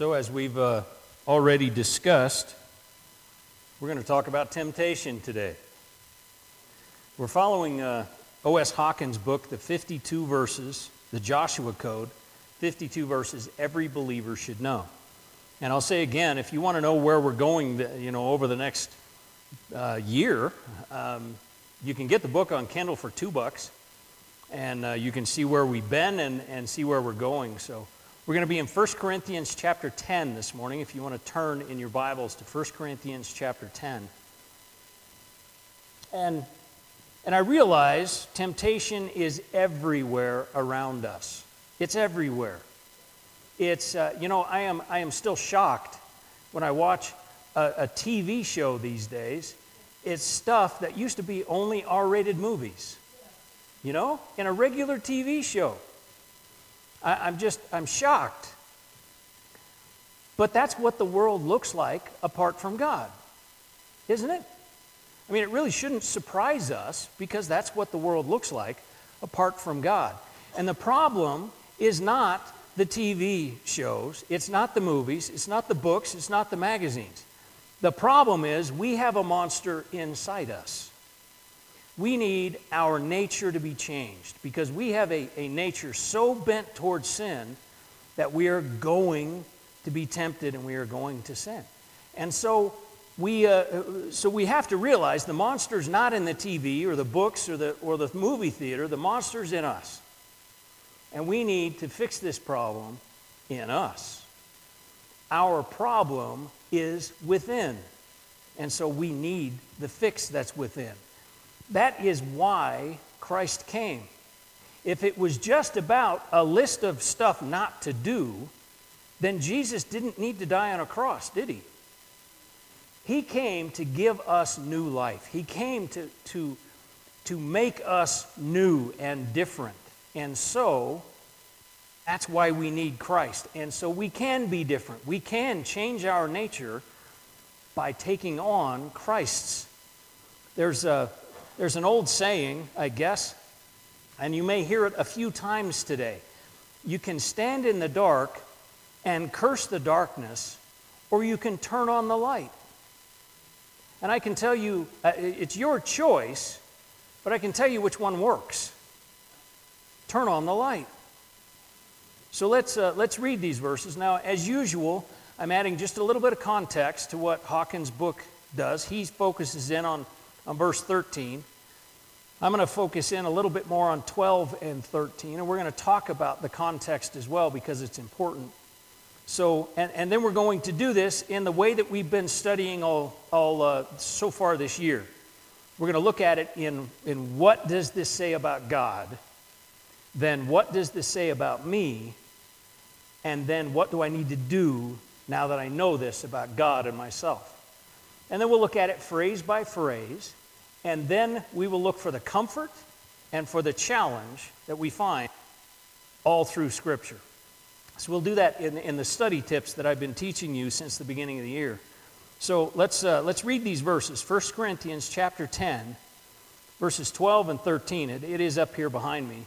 So, as we've uh, already discussed, we're going to talk about temptation today. We're following uh, O.S. Hawkins' book, The 52 Verses, the Joshua Code, 52 verses every believer should know. And I'll say again, if you want to know where we're going, you know, over the next uh, year, um, you can get the book on Kindle for two bucks, and uh, you can see where we've been and, and see where we're going. So we're going to be in 1 Corinthians chapter 10 this morning, if you want to turn in your Bibles to 1 Corinthians chapter 10. And, and I realize temptation is everywhere around us. It's everywhere. It's, uh, you know, I am, I am still shocked when I watch a, a TV show these days. It's stuff that used to be only R rated movies. You know, in a regular TV show. I, am just, I'm shocked. But that's what the world looks like apart from God, isn't it? I mean, it really shouldn't surprise us because that's what the world looks like apart from God. And the problem is not the TV shows, it's not the movies, it's not the books, it's not the magazines. The problem is we have a monster inside us we need our nature to be changed because we have a, a nature so bent towards sin that we are going to be tempted and we are going to sin. And so we, uh, so we have to realize the monster's not in the TV or the books or the, or the movie theater, the monster's in us. And we need to fix this problem in us. Our problem is within. And so we need the fix that's within. That is why Christ came. If it was just about a list of stuff not to do, then Jesus didn't need to die on a cross, did he? He came to give us new life. He came to, to, to make us new and different. And so, that's why we need Christ. And so we can be different. We can change our nature by taking on Christ's. There's a, there's an old saying, I guess, and you may hear it a few times today. You can stand in the dark and curse the darkness, or you can turn on the light. And I can tell you, uh, it's your choice, but I can tell you which one works. Turn on the light. So let's, uh, let's read these verses. Now, as usual, I'm adding just a little bit of context to what Hawkins' book does. He focuses in on, on verse 13. I'm going to focus in a little bit more on 12 and 13, and we're going to talk about the context as well because it's important. So, and, and then we're going to do this in the way that we've been studying all, all uh, so far this year. We're going to look at it in, in what does this say about God, then what does this say about me, and then what do I need to do now that I know this about God and myself. And then we'll look at it phrase by phrase and then we will look for the comfort and for the challenge that we find all through Scripture. So we'll do that in, in the study tips that I've been teaching you since the beginning of the year. So let's, uh, let's read these verses 1 Corinthians chapter 10, verses 12 and 13. It, it is up here behind me.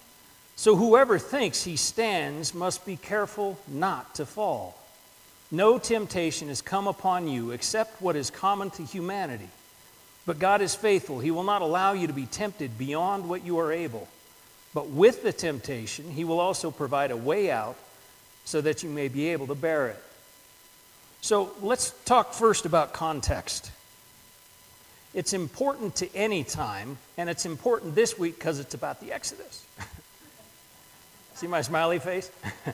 So whoever thinks he stands must be careful not to fall. No temptation has come upon you except what is common to humanity. But God is faithful. He will not allow you to be tempted beyond what you are able. But with the temptation, He will also provide a way out so that you may be able to bear it. So let's talk first about context. It's important to any time, and it's important this week because it's about the Exodus. See my smiley face?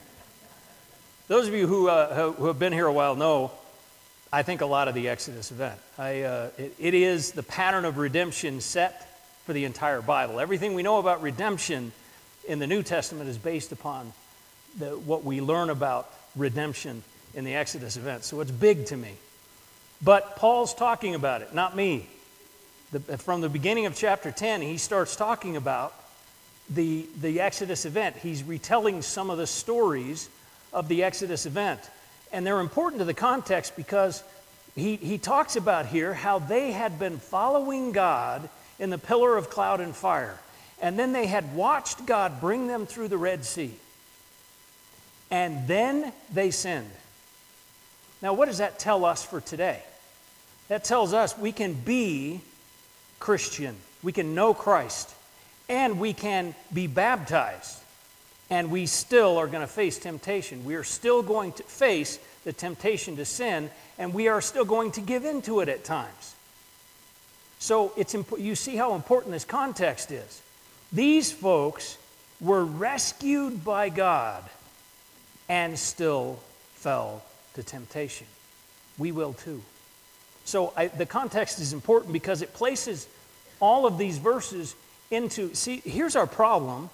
Those of you who, uh, who have been here a while know I think a lot of the Exodus event. I, uh, it, it is the pattern of redemption set for the entire Bible. Everything we know about redemption in the New Testament is based upon the, what we learn about redemption in the Exodus event. So it's big to me. But Paul's talking about it, not me. The, from the beginning of chapter 10, he starts talking about the, the Exodus event. He's retelling some of the stories of the Exodus event. And they're important to the context because he, he talks about here how they had been following God in the pillar of cloud and fire. And then they had watched God bring them through the Red Sea. And then they sinned. Now, what does that tell us for today? That tells us we can be Christian, we can know Christ, and we can be baptized, and we still are going to face temptation. We are still going to face the temptation to sin, and we are still going to give in to it at times. So it's imp- you see how important this context is. These folks were rescued by God and still fell to temptation. We will too. So I, the context is important because it places all of these verses into. See, here's our problem.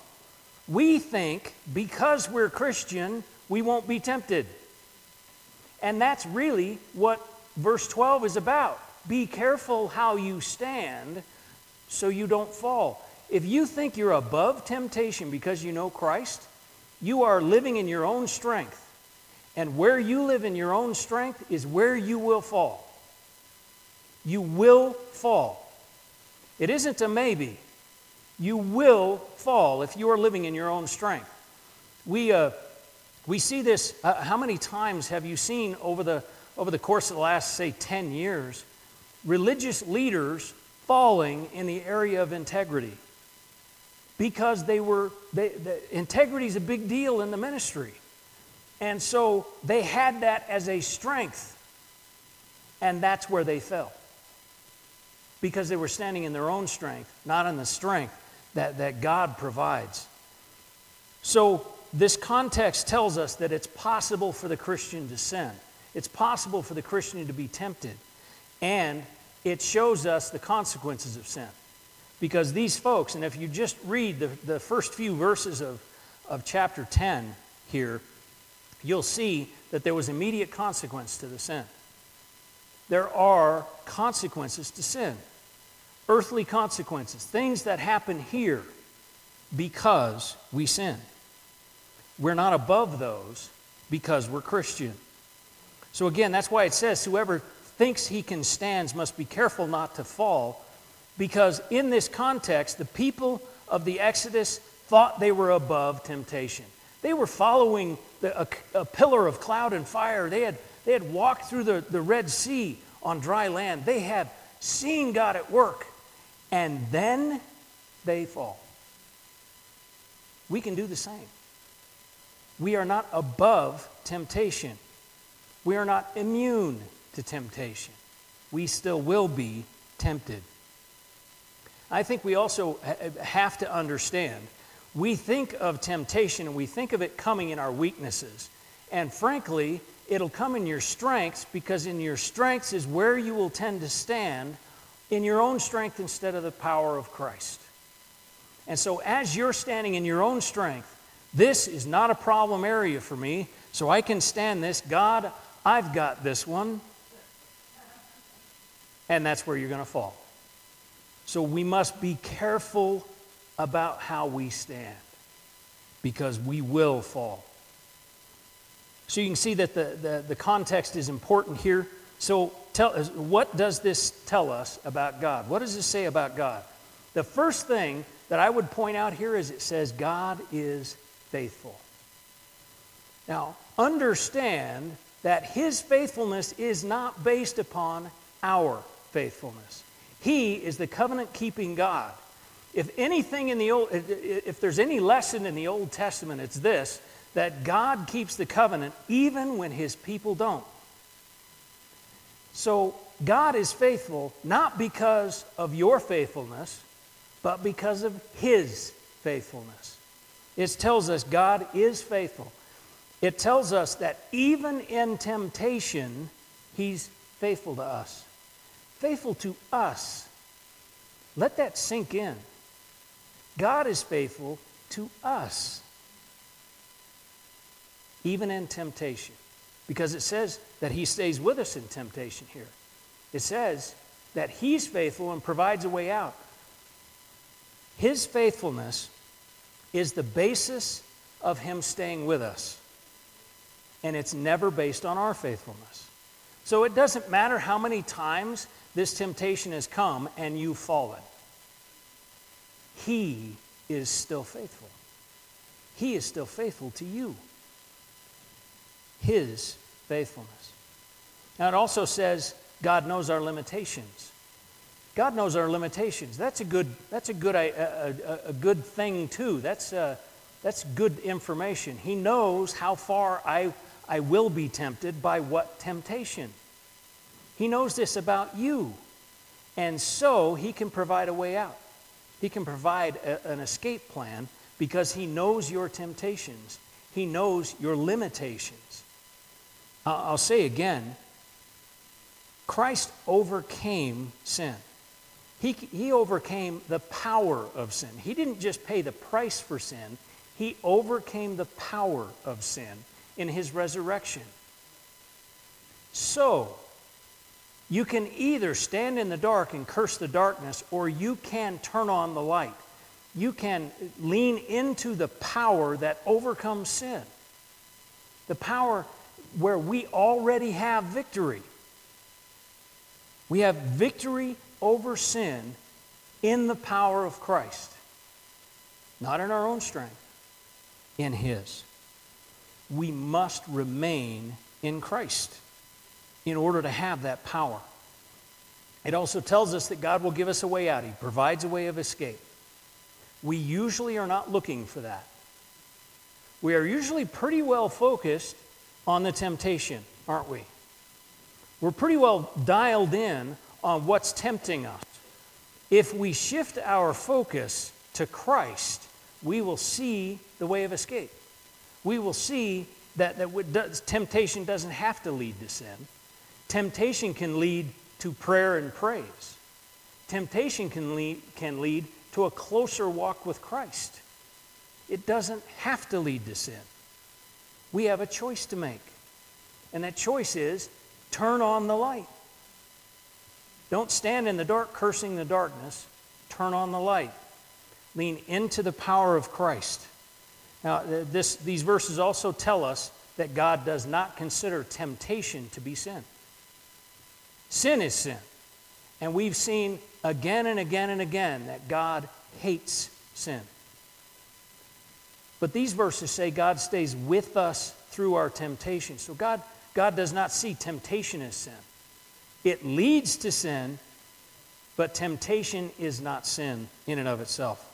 We think because we're Christian, we won't be tempted. And that's really what verse 12 is about. Be careful how you stand so you don't fall. If you think you're above temptation because you know Christ, you are living in your own strength. And where you live in your own strength is where you will fall. You will fall. It isn't a maybe. You will fall if you are living in your own strength. We, uh, we see this. Uh, how many times have you seen over the, over the course of the last, say, 10 years, religious leaders falling in the area of integrity? Because they were, they, the, integrity is a big deal in the ministry. And so they had that as a strength, and that's where they fell. Because they were standing in their own strength, not in the strength that, that God provides. So, this context tells us that it's possible for the Christian to sin. It's possible for the Christian to be tempted. And it shows us the consequences of sin. Because these folks, and if you just read the, the first few verses of, of chapter 10 here, you'll see that there was immediate consequence to the sin. There are consequences to sin, earthly consequences, things that happen here because we sin. We're not above those because we're Christian. So, again, that's why it says, whoever thinks he can stand must be careful not to fall, because in this context, the people of the Exodus thought they were above temptation. They were following the, a, a, pillar of cloud and fire. They had, they had walked through the, the Red Sea on dry land. They had seen God at work. And then they fall. We can do the same. We are not above temptation. We are not immune to temptation. We still will be tempted. I think we also have to understand we think of temptation and we think of it coming in our weaknesses. And frankly, it'll come in your strengths because in your strengths is where you will tend to stand in your own strength instead of the power of Christ. And so, as you're standing in your own strength, this is not a problem area for me, so I can stand this. God, I've got this one. And that's where you're going to fall. So, we must be careful about how we stand because we will fall. So you can see that the, the, the context is important here. So, tell what does this tell us about God? What does this say about God? The first thing that I would point out here is it says God is faithful. Now, understand that his faithfulness is not based upon our faithfulness. He is the covenant keeping God. If anything in the old, if there's any lesson in the Old Testament, it's this that God keeps the covenant even when his people don't. So God is faithful not because of your faithfulness, but because of his faithfulness. It tells us God is faithful. It tells us that even in temptation, he's faithful to us. Faithful to us. Let that sink in. God is faithful to us, even in temptation. Because it says that He stays with us in temptation here. It says that He's faithful and provides a way out. His faithfulness is the basis of Him staying with us. And it's never based on our faithfulness. So it doesn't matter how many times this temptation has come and you've fallen. He is still faithful. He is still faithful to you. His faithfulness. Now, it also says God knows our limitations. God knows our limitations. That's a good, that's a good, a, a, a good thing, too. That's, uh, that's good information. He knows how far I, I will be tempted by what temptation. He knows this about you. And so he can provide a way out. He can provide a, an escape plan because he knows your temptations, he knows your limitations. I'll say again Christ overcame sin. He, he overcame the power of sin. He didn't just pay the price for sin, he overcame the power of sin in his resurrection. So, you can either stand in the dark and curse the darkness, or you can turn on the light. You can lean into the power that overcomes sin. The power where we already have victory. We have victory over sin in the power of Christ, not in our own strength, in His. We must remain in Christ in order to have that power. It also tells us that God will give us a way out, He provides a way of escape. We usually are not looking for that. We are usually pretty well focused on the temptation, aren't we? We're pretty well dialed in on what's tempting us. If we shift our focus to Christ, we will see the way of escape. We will see that, that temptation doesn't have to lead to sin. Temptation can lead to prayer and praise. Temptation can lead, can lead to a closer walk with Christ. It doesn't have to lead to sin. We have a choice to make. And that choice is turn on the light. Don't stand in the dark cursing the darkness. Turn on the light. Lean into the power of Christ. Now, this, these verses also tell us that God does not consider temptation to be sin. Sin is sin. And we've seen again and again and again that God hates sin. But these verses say God stays with us through our temptation. So God, God does not see temptation as sin. It leads to sin, but temptation is not sin in and of itself.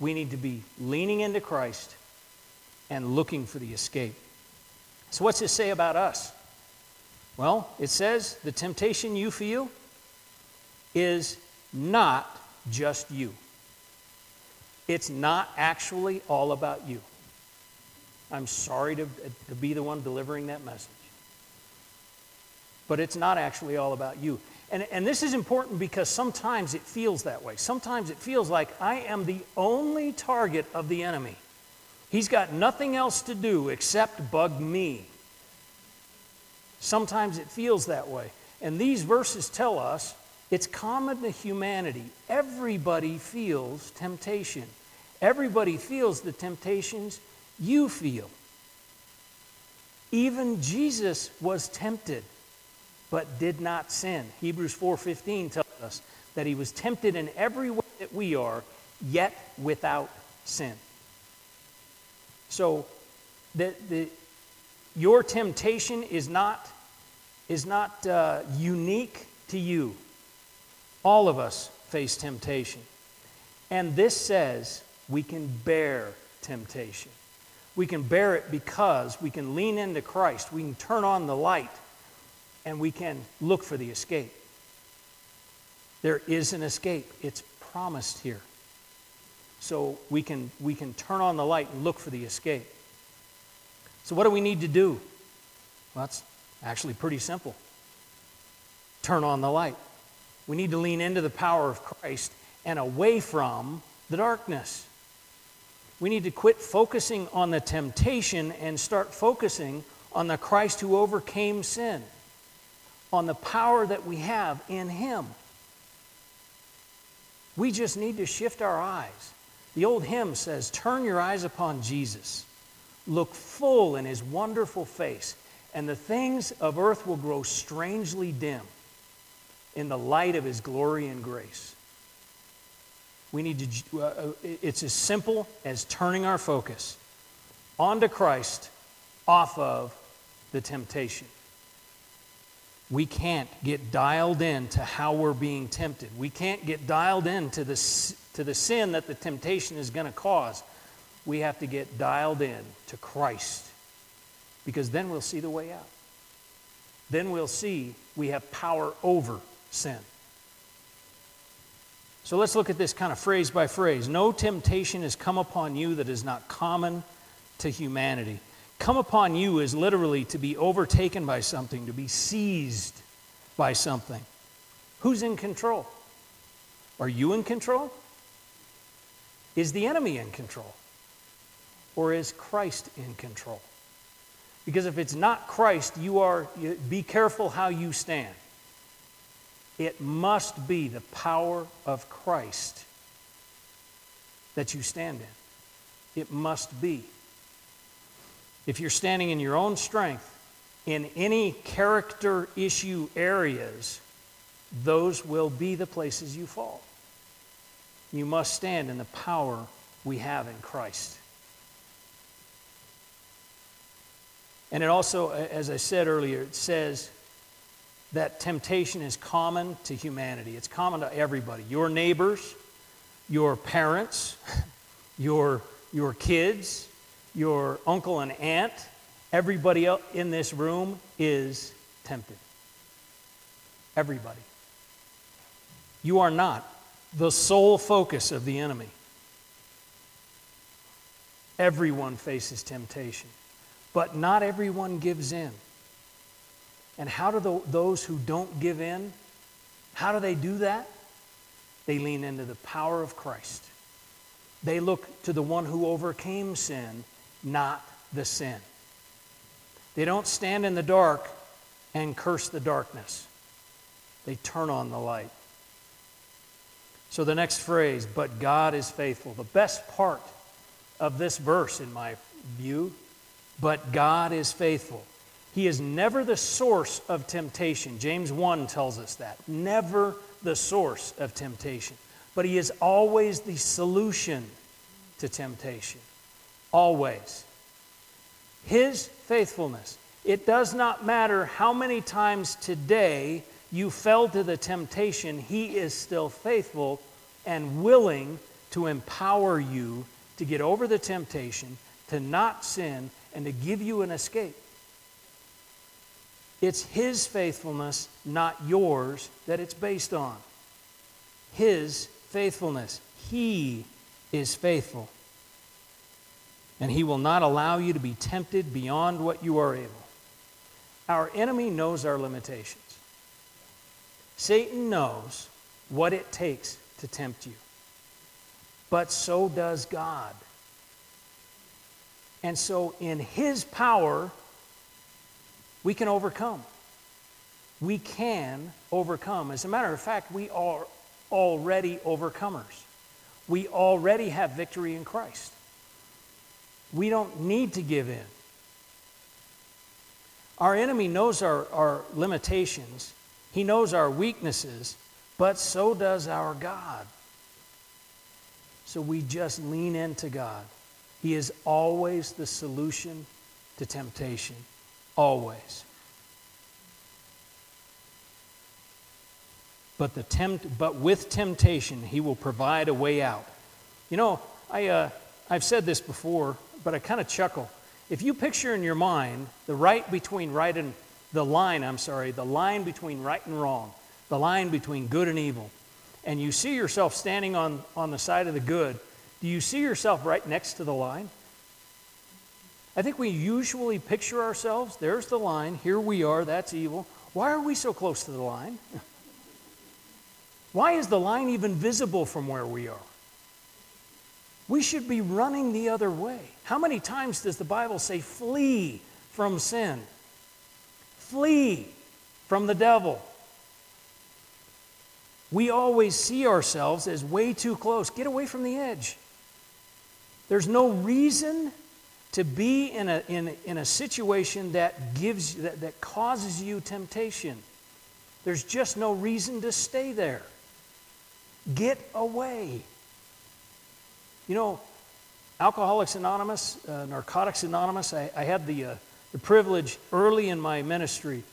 We need to be leaning into Christ and looking for the escape. So, what's this say about us? Well, it says the temptation you feel is not just you. It's not actually all about you. I'm sorry to, to be the one delivering that message. But it's not actually all about you. And, and this is important because sometimes it feels that way. Sometimes it feels like I am the only target of the enemy. He's got nothing else to do except bug me. Sometimes it feels that way. And these verses tell us it's common to humanity. Everybody feels temptation. Everybody feels the temptations you feel. Even Jesus was tempted but did not sin. Hebrews 4:15 tells us that he was tempted in every way that we are, yet without sin. So the, the, your temptation is not, is not uh, unique to you. All of us face temptation. And this says we can bear temptation. We can bear it because we can lean into Christ. We can turn on the light and we can look for the escape. There is an escape, it's promised here. So we can, we can turn on the light and look for the escape. So, what do we need to do? Well, that's actually pretty simple turn on the light. We need to lean into the power of Christ and away from the darkness. We need to quit focusing on the temptation and start focusing on the Christ who overcame sin, on the power that we have in Him. We just need to shift our eyes. The old hymn says, Turn your eyes upon Jesus. Look full in his wonderful face, and the things of earth will grow strangely dim in the light of his glory and grace. We need to, uh, uh, it's as simple as turning our focus onto Christ off of the temptation. we can't get dialed in to how we're being tempted. We can't get dialed in to the, to the sin that the temptation is going to cause. We have to get dialed in to Christ because then we'll see the way out. Then we'll see we have power over sin. So let's look at this kind of phrase by phrase. No temptation has come upon you that is not common to humanity. Come upon you is literally to be overtaken by something, to be seized by something. Who's in control? Are you in control? Is the enemy in control? Or is Christ in control? Because if it's not Christ, you are you, be careful how you stand. It must be the power of Christ that you stand in. It must be. If you're standing in your own strength in any character issue areas, those will be the places you fall. You must stand in the power we have in Christ. And it also, as I said earlier, it says that temptation is common to humanity. It's common to everybody. Your neighbors, your parents, your, your kids, your uncle and aunt, everybody in this room is tempted. Everybody. You are not the sole focus of the enemy. Everyone faces temptation, but not everyone gives in. And how do the, those who don't give in, how do they do that? They lean into the power of Christ. They look to the one who overcame sin, not the sin. They don't stand in the dark and curse the darkness. They turn on the light. So the next phrase, but God is faithful. The best part of this verse, in my view, but God is faithful. He is never the source of temptation. James 1 tells us that. Never the source of temptation. But He is always the solution to temptation. Always. His faithfulness. It does not matter how many times today you fell to the temptation, He is still faithful and willing to empower you to get over the temptation, to not sin, and to give you an escape. It's His faithfulness, not yours, that it's based on. His faithfulness. He is faithful. And He will not allow you to be tempted beyond what you are able. Our enemy knows our limitations. Satan knows what it takes to tempt you, but so does God. And so, in His power, we can overcome. We can overcome. As a matter of fact, we are already overcomers. We already have victory in Christ. We don't need to give in. Our enemy knows our, our limitations, he knows our weaknesses, but so does our God. So we just lean into God. He is always the solution to temptation. Always. But, the tempt, but with temptation, he will provide a way out. You know, I, uh, I've said this before, but I kind of chuckle. If you picture in your mind the right between right and the line, I'm sorry, the line between right and wrong, the line between good and evil, and you see yourself standing on, on the side of the good, do you see yourself right next to the line? I think we usually picture ourselves there's the line, here we are, that's evil. Why are we so close to the line? Why is the line even visible from where we are? We should be running the other way. How many times does the Bible say, flee from sin? Flee from the devil. We always see ourselves as way too close. Get away from the edge. There's no reason to be in a, in, in a situation that gives that, that causes you temptation. There's just no reason to stay there. Get away. You know, Alcoholics Anonymous, uh, Narcotics Anonymous, I, I had the, uh, the privilege early in my ministry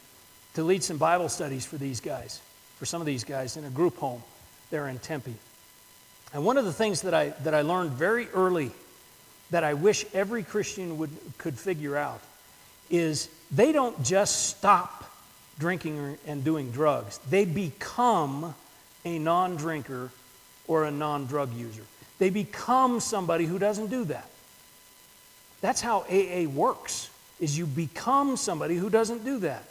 to lead some Bible studies for these guys, for some of these guys in a group home there in Tempe. And one of the things that I, that I learned very early that I wish every Christian would, could figure out is they don't just stop drinking and doing drugs, they become a non drinker or a non drug user. They become somebody who doesn't do that. That's how AA works is you become somebody who doesn't do that.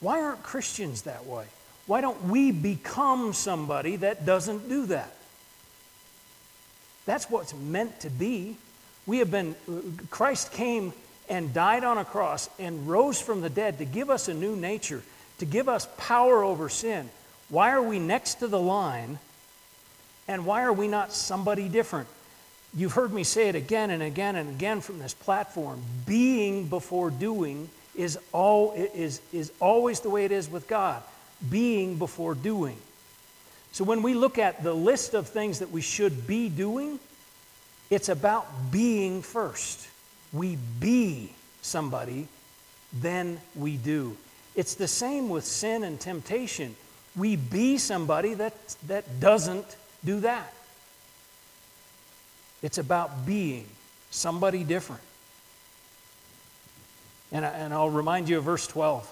Why aren't Christians that way? Why don't we become somebody that doesn't do that? That's what's meant to be. We have been, Christ came and died on a cross and rose from the dead to give us a new nature, to give us power over sin. Why are we next to the line and why are we not somebody different? You've heard me say it again and again and again from this platform. Being before doing is, all, is, is always the way it is with God. Being before doing. So when we look at the list of things that we should be doing, it's about being first. We be somebody, then we do. It's the same with sin and temptation. We be somebody that, that doesn't do that. It's about being somebody different. And, I, and I'll remind you of verse 12.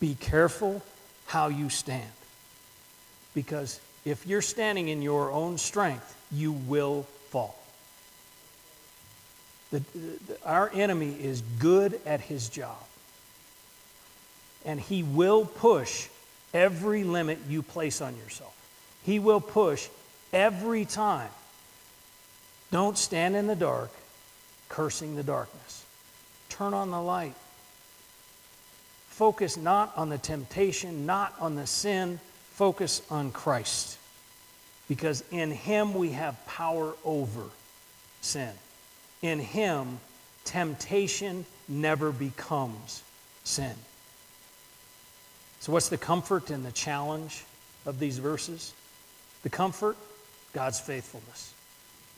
Be careful how you stand. Because if you're standing in your own strength, you will fall. The, the, our enemy is good at his job. And he will push every limit you place on yourself. He will push every time. Don't stand in the dark cursing the darkness. Turn on the light. Focus not on the temptation, not on the sin. Focus on Christ. Because in Him we have power over sin. In Him, temptation never becomes sin. So, what's the comfort and the challenge of these verses? The comfort God's faithfulness.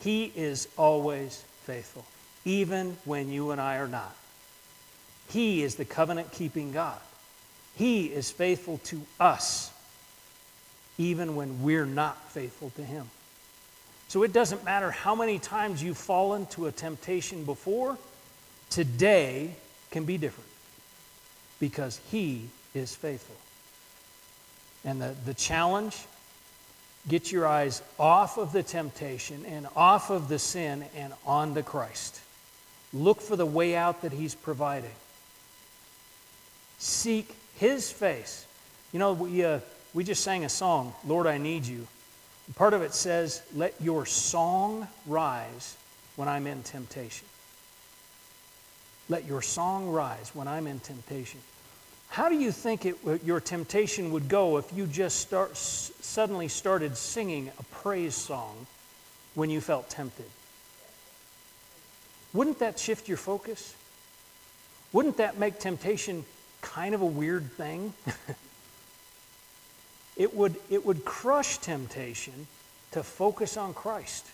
He is always faithful, even when you and I are not. He is the covenant keeping God. He is faithful to us, even when we're not faithful to Him. So it doesn't matter how many times you've fallen to a temptation before, today can be different because He is faithful. And the, the challenge Get your eyes off of the temptation and off of the sin and on to Christ. Look for the way out that He's providing. Seek His face. You know, we, uh, we just sang a song, Lord, I Need You. Part of it says, Let your song rise when I'm in temptation. Let your song rise when I'm in temptation. How do you think it, your temptation would go if you just start, suddenly started singing a praise song when you felt tempted? Wouldn't that shift your focus? Wouldn't that make temptation kind of a weird thing? it, would, it would crush temptation to focus on Christ.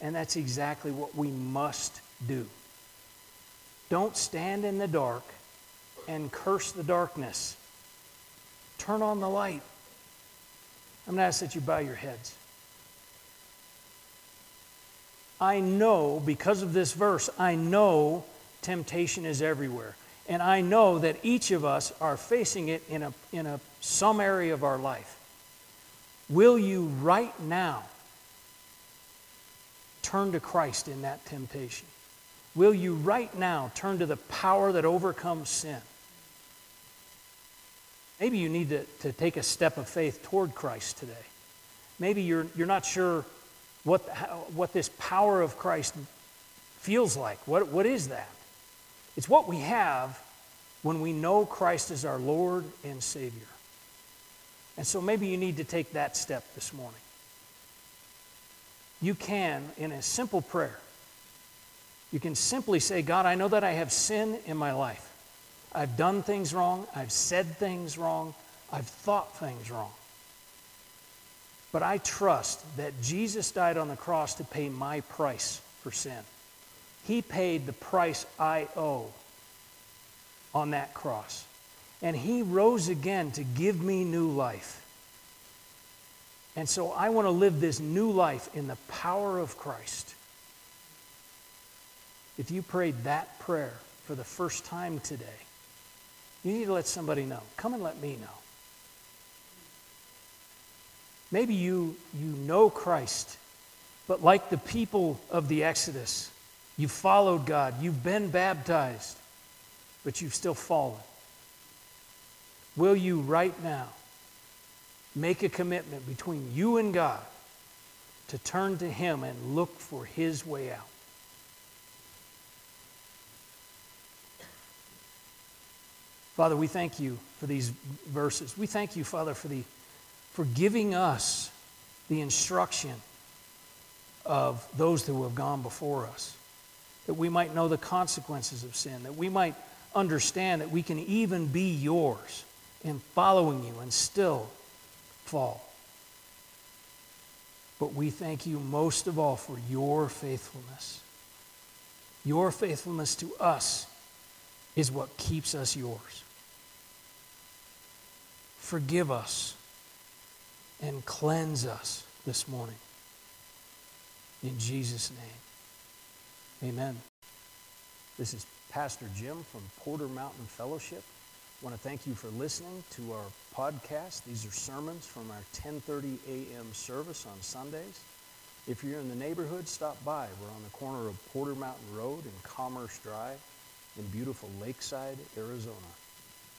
And that's exactly what we must do. Don't stand in the dark and curse the darkness. Turn on the light. I'm going to ask that you bow your heads. I know, because of this verse, I know temptation is everywhere. And I know that each of us are facing it in, a, in a, some area of our life. Will you right now turn to Christ in that temptation? Will you right now turn to the power that overcomes sin? Maybe you need to, to take a step of faith toward Christ today. Maybe you're, you're not sure what, how, what this power of Christ feels like. What, what is that? It's what we have when we know Christ is our Lord and Savior. And so maybe you need to take that step this morning. You can, in a simple prayer, you can simply say, God, I know that I have sin in my life. I've done things wrong. I've said things wrong. I've thought things wrong. But I trust that Jesus died on the cross to pay my price for sin. He paid the price I owe. on that cross. And he rose again to give me new life. And so I want to live this new life in the power of Christ. If you prayed that prayer for the first time today, you need to let somebody know. Come and let me know. Maybe you, you know Christ, but like the people of the Exodus, you've followed God, you've been baptized, but you've still fallen. Will you right now make a commitment between you and God to turn to Him and look for His way out? Father, we thank you for these verses. We thank you, Father, for, the, for giving us the instruction of those who have gone before us, that we might know the consequences of sin, that we might understand that we can even be yours in following you and still fall. But we thank you most of all for your faithfulness. Your faithfulness to us is what keeps us yours. Forgive us and cleanse us this morning. In Jesus' name, amen. This is Pastor Jim from Porter Mountain Fellowship. I want to thank you for listening to our podcast. These are sermons from our 10:30 a.m. service on Sundays. If you're in the neighborhood, stop by. We're on the corner of Porter Mountain Road and Commerce Drive in beautiful Lakeside, Arizona.